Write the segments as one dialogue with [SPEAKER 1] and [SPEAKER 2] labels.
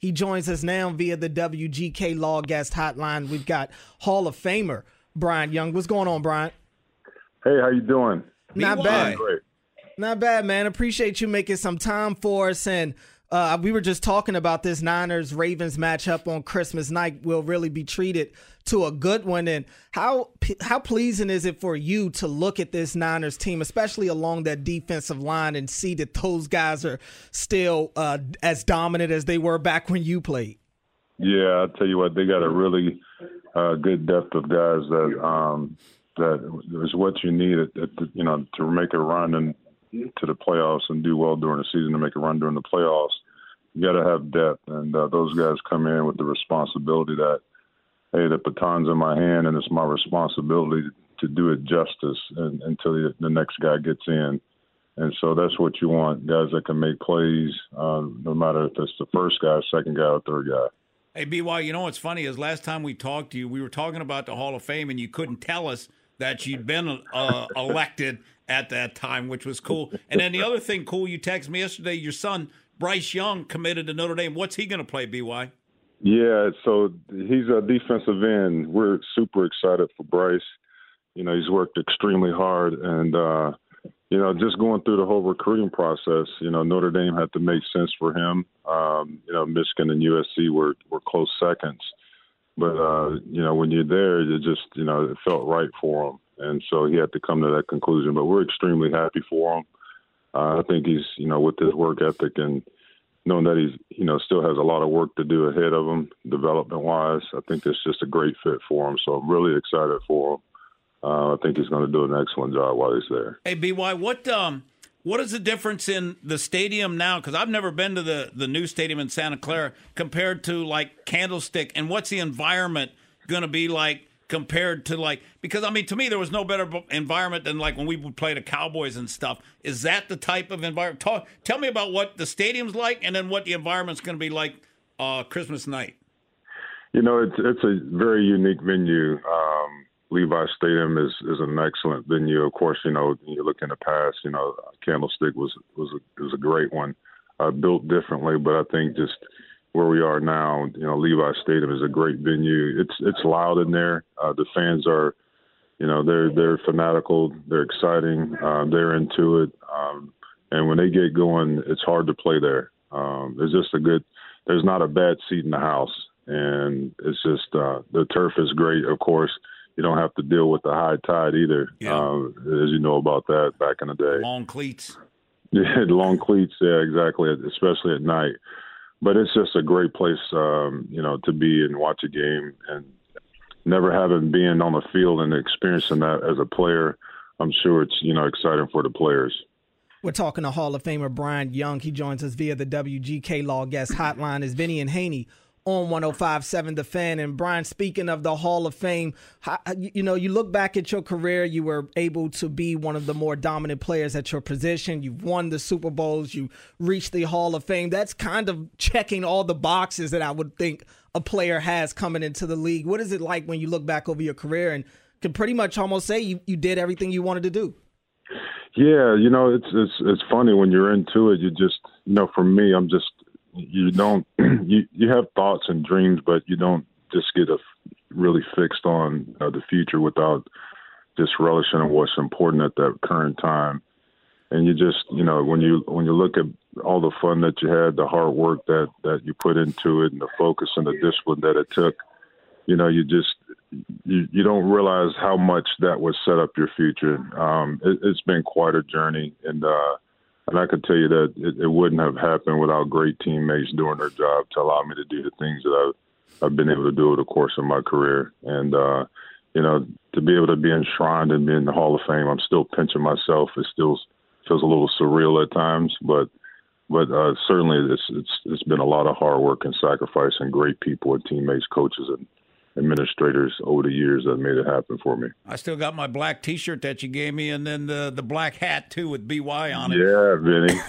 [SPEAKER 1] He joins us now via the WGK Law Guest Hotline. We've got Hall of Famer Bryant Young. What's going on, Brian?
[SPEAKER 2] Hey, how you doing?
[SPEAKER 1] Not bad. Not bad, man. Appreciate you making some time for us. And uh, we were just talking about this Niners Ravens matchup on Christmas night. Will really be treated to a good one. And how how pleasing is it for you to look at this Niners team, especially along that defensive line, and see that those guys are still uh, as dominant as they were back when you played?
[SPEAKER 2] Yeah, I tell you what, they got a really uh, good depth of guys that um, that is what you need, at, at the, you know, to make a run and to the playoffs and do well during the season to make a run during the playoffs, you got to have depth. And uh, those guys come in with the responsibility that, hey, the baton's in my hand and it's my responsibility to do it justice and, until the, the next guy gets in. And so that's what you want guys that can make plays, uh, no matter if it's the first guy, second guy, or third guy.
[SPEAKER 3] Hey, BY, you know what's funny is last time we talked to you, we were talking about the Hall of Fame, and you couldn't tell us that you'd been uh, elected at that time, which was cool. And then the other thing cool, you texted me yesterday, your son, Bryce Young, committed to Notre Dame. What's he going to play, BY?
[SPEAKER 2] Yeah, so he's a defensive end. We're super excited for Bryce. You know, he's worked extremely hard and, uh, you know, just going through the whole recruiting process, you know, Notre Dame had to make sense for him. Um, you know, Michigan and USC were, were close seconds. But, uh, you know, when you're there, you just, you know, it felt right for him and so he had to come to that conclusion. But we're extremely happy for him. Uh, I think he's, you know, with his work ethic and knowing that he's, you know, still has a lot of work to do ahead of him, development wise. I think it's just a great fit for him. So I'm really excited for him. Uh, I think he's going to do an excellent job while he's there.
[SPEAKER 3] Hey, By, what um, what is the difference in the stadium now? Because I've never been to the the new stadium in Santa Clara compared to like Candlestick, and what's the environment going to be like compared to like because I mean to me there was no better environment than like when we would play the Cowboys and stuff. Is that the type of environment? Talk, tell me about what the stadium's like and then what the environment's going to be like uh, Christmas night.
[SPEAKER 2] You know, it's it's a very unique venue. Um, Levi Stadium is is an excellent venue. Of course, you know you look in the past. You know, Candlestick was was a, was a great one, uh, built differently, but I think just where we are now, you know, Levi Stadium is a great venue. It's it's loud in there. Uh, the fans are, you know, they're they're fanatical. They're exciting. Uh, they're into it. Um, and when they get going, it's hard to play there. Um, there's just a good. There's not a bad seat in the house, and it's just uh, the turf is great. Of course, you don't have to deal with the high tide either, yeah. uh, as you know about that back in the day.
[SPEAKER 3] Long cleats.
[SPEAKER 2] Yeah, long cleats. Yeah, exactly. Especially at night but it's just a great place, um, you know, to be and watch a game. And never having been on the field and experiencing that as a player, I'm sure it's you know exciting for the players.
[SPEAKER 1] We're talking to Hall of Famer Bryant Young. He joins us via the WGK Law Guest Hotline. Is Vinny and Haynie on 1057 The Fan. And Bryant, speaking of the Hall of Fame, you know, you look back at your career, you were able to be one of the more dominant players at your position. You've won the Super Bowls, you reached the Hall of Fame. That's kind of checking all the boxes that I would think a player has coming into the league. What is it like when you look back over your career and can pretty much almost say you, you did everything you wanted to do?
[SPEAKER 2] Yeah, you know, it's it's it's funny when you're into it. You just, you know, for me, I'm just you don't you you have thoughts and dreams, but you don't just get a really fixed on uh, the future without just relishing what's important at that current time. And you just you know when you when you look at all the fun that you had, the hard work that that you put into it, and the focus and the discipline that it took, you know, you just you you don't realize how much that would set up your future. Um, it, it's been quite a journey, and uh, and I can tell you that it, it, wouldn't have happened without great teammates doing their job to allow me to do the things that I've, I've been able to do over the course of my career. And, uh, you know, to be able to be enshrined and be in the Hall of Fame, I'm still pinching myself. It still feels a little surreal at times, but but uh, certainly it's, it's it's been a lot of hard work and sacrifice and great people and teammates, coaches, and administrators over the years that made it happen for me.
[SPEAKER 3] I still got my black T-shirt that you gave me, and then the the black hat too with BY on it.
[SPEAKER 2] Yeah, Vinny.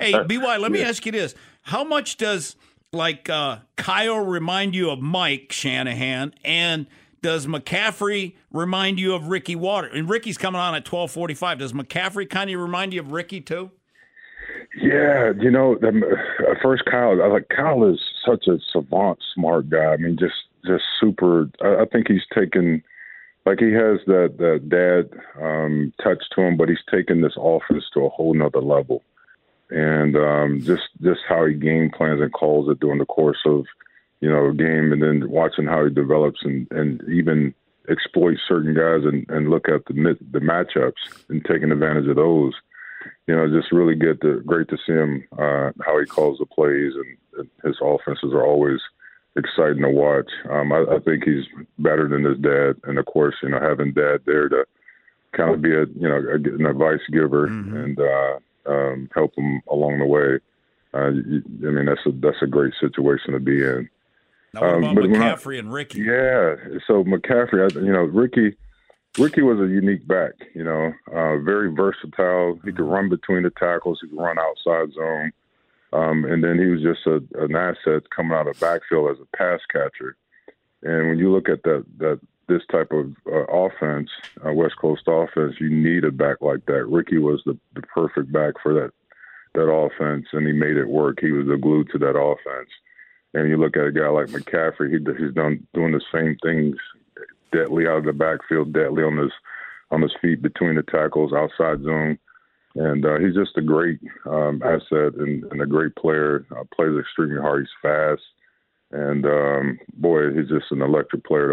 [SPEAKER 3] hey, BY, let me ask you this: How much does like uh, Kyle remind you of Mike Shanahan, and does McCaffrey remind you of Ricky Watters? And Ricky's coming on at twelve forty-five. Does McCaffrey kind of remind you of Ricky too?
[SPEAKER 2] Yeah, you know, um, first Kyle. I like Kyle is such a savant, smart guy. I mean, just just super. I, I think he's taken like he has that that dad um, touch to him, but he's taken this offense to a whole nother level. And um, just just how he game plans and calls it during the course of you know a game, and then watching how he develops and and even exploit certain guys and, and look at the the matchups and taking advantage of those. You know, just really get to great to see him uh, how he calls the plays and, and his offenses are always exciting to watch. Um, I, I think he's better than his dad, and of course, you know, having dad there to kind of be a you know a, an advice giver mm-hmm. and uh, um, help him along the way. Uh, I mean, that's a that's a great situation to be in.
[SPEAKER 3] Now, what um, about McCaffrey I, and Ricky?
[SPEAKER 2] Yeah, so McCaffrey, I, you know, Ricky. Ricky was a unique back, you know, uh, very versatile. He could run between the tackles. He could run outside zone. Um, and then he was just a, an asset coming out of backfield as a pass catcher. And when you look at that, that this type of uh, offense, uh, West Coast offense, you need a back like that. Ricky was the, the perfect back for that that offense, and he made it work. He was the glue to that offense. And you look at a guy like McCaffrey, he, he's done doing the same things, deadly out of the backfield, deadly on his on his feet between the tackles, outside zone and uh, he's just a great um, asset and, and, a great player. Uh, plays extremely hard. He's fast, and um, boy, he's just an electric player.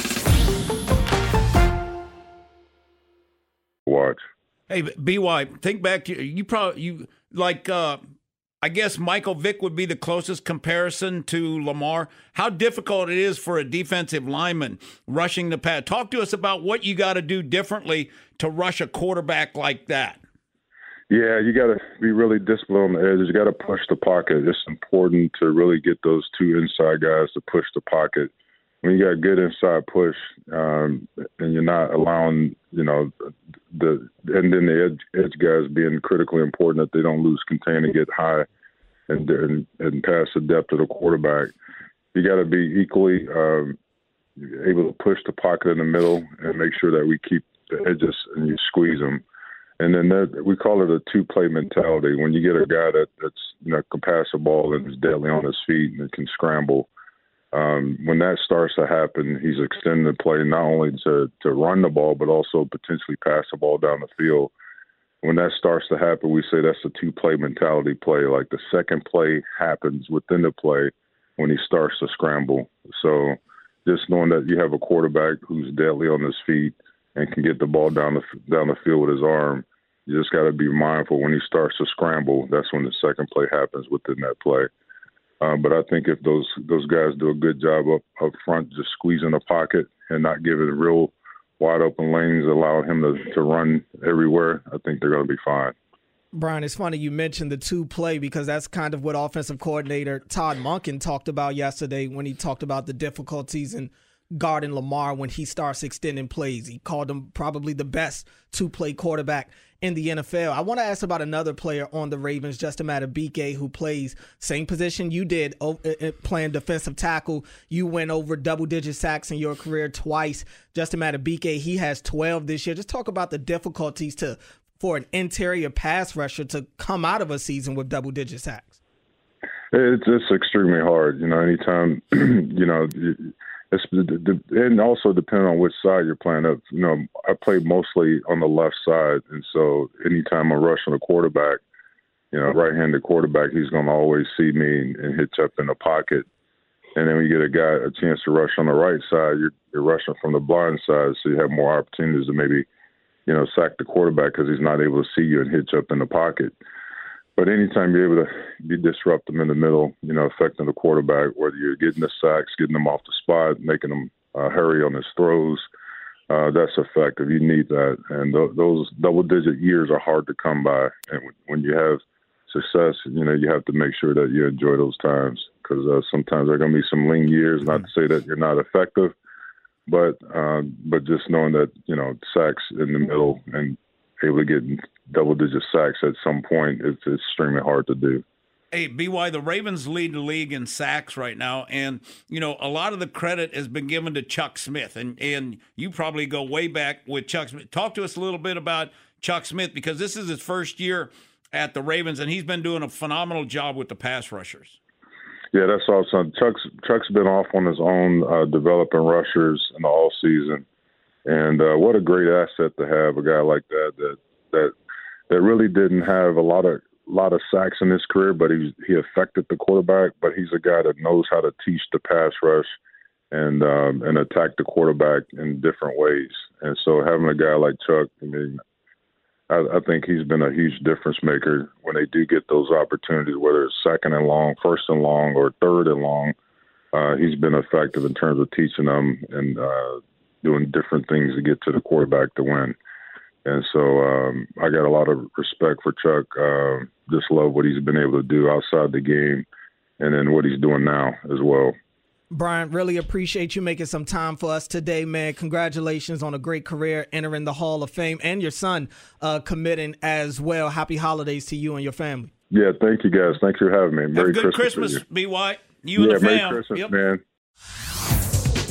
[SPEAKER 3] Hey, BY, think back to you. Probably you like. uh I guess Michael Vick would be the closest comparison to Lamar. How difficult it is for a defensive lineman rushing the pad. Talk to us about what you got to do differently to rush a quarterback like that.
[SPEAKER 2] Yeah, you got to be really disciplined on the edges. You got to push the pocket. It's important to really get those two inside guys to push the pocket when you got good inside push um, and you're not allowing, you know, the and then the edge, edge guys being critically important that they don't lose contain and get high and and, and pass the depth of the quarterback. You got to be equally um, able to push the pocket in the middle and make sure that we keep the edges and you squeeze them. And then that, we call it a two-play mentality. When you get a guy that that's you know can pass the ball and is deadly on his feet and can scramble um, when that starts to happen, he's extending the play not only to, to run the ball, but also potentially pass the ball down the field. When that starts to happen, we say that's a two play mentality play. Like the second play happens within the play when he starts to scramble. So just knowing that you have a quarterback who's deadly on his feet and can get the ball down the down the field with his arm, you just got to be mindful when he starts to scramble. That's when the second play happens within that play. Um, but I think if those those guys do a good job up up front, just squeezing the pocket and not giving real wide open lanes, allow him to, to run everywhere, I think they're going to be fine.
[SPEAKER 1] Bryant, it's funny you mentioned the two play because that's kind of what offensive coordinator Todd Monken talked about yesterday when he talked about the difficulties in guarding Lamar when he starts extending plays. He called him probably the best two play quarterback in the NFL. I want to ask about another player on the Ravens, Justin Madubuike, who plays same position you did, uh, uh, playing defensive tackle. You went over double digit sacks in your career twice. Justin Madubuike, he has 12 this year. Just talk about the difficulties to for an interior pass rusher to come out of a season with double digit sacks.
[SPEAKER 2] It's, it's extremely hard. You know, anytime, you know, it's and also depending on which side you're playing up. You know, I play mostly on the left side, and so anytime I rush on a quarterback, you know, right-handed quarterback, he's going to always see me and, and hitch up in the pocket. And then we get a guy a chance to rush on the right side, you're, you're rushing from the blind side, so you have more opportunities to maybe, you know, sack the quarterback because he's not able to see you and hitch up in the pocket. But anytime you're able to you disrupt them in the middle, you know, affecting the quarterback, whether you're getting the sacks, getting them off the spot, making them uh, hurry on his throws, uh, that's effective. You need that, and th- those double-digit years are hard to come by. And when you have success, you know, you have to make sure that you enjoy those times because uh, sometimes there are going to be some lean years. Not to say that you're not effective, but uh, but just knowing that you know sacks in the middle and able to get double digit sacks at some point it's, it's extremely hard to do.
[SPEAKER 3] Hey, BY, the Ravens lead the league in sacks right now, and you know a lot of the credit has been given to Chuck Smith, and and you probably go way back with Chuck Smith. Talk to us a little bit about Chuck Smith because this is his first year at the Ravens, and he's been doing a phenomenal job with the pass rushers.
[SPEAKER 2] Yeah, that's awesome. Chuck's Chuck's been off on his own, uh, developing rushers in the all season, and uh, what a great asset to have a guy like that that that that really didn't have a lot of lot of sacks in his career, but he he affected the quarterback. But he's a guy that knows how to teach the pass rush and um, and attack the quarterback in different ways. And so having a guy like Chuck, I mean, I, I think he's been a huge difference maker when they do get those opportunities, whether it's second and long, first and long, or third and long. Uh, he's been effective in terms of teaching them and uh, doing different things to get to the quarterback to win. And so um, I got a lot of respect for Chuck. Uh, just love what he's been able to do outside the game, and then what he's doing now as well.
[SPEAKER 1] Bryant, really appreciate you making some time for us today, man. Congratulations on a great career entering the Hall of Fame and your son uh, committing as well. Happy holidays to you and your family.
[SPEAKER 2] Yeah, thank you guys. Thanks for having me. Merry
[SPEAKER 3] good
[SPEAKER 2] Christmas,
[SPEAKER 3] Christmas you. BY. You
[SPEAKER 2] yeah,
[SPEAKER 3] and the
[SPEAKER 2] Merry. Christmas,
[SPEAKER 3] yep.
[SPEAKER 2] man.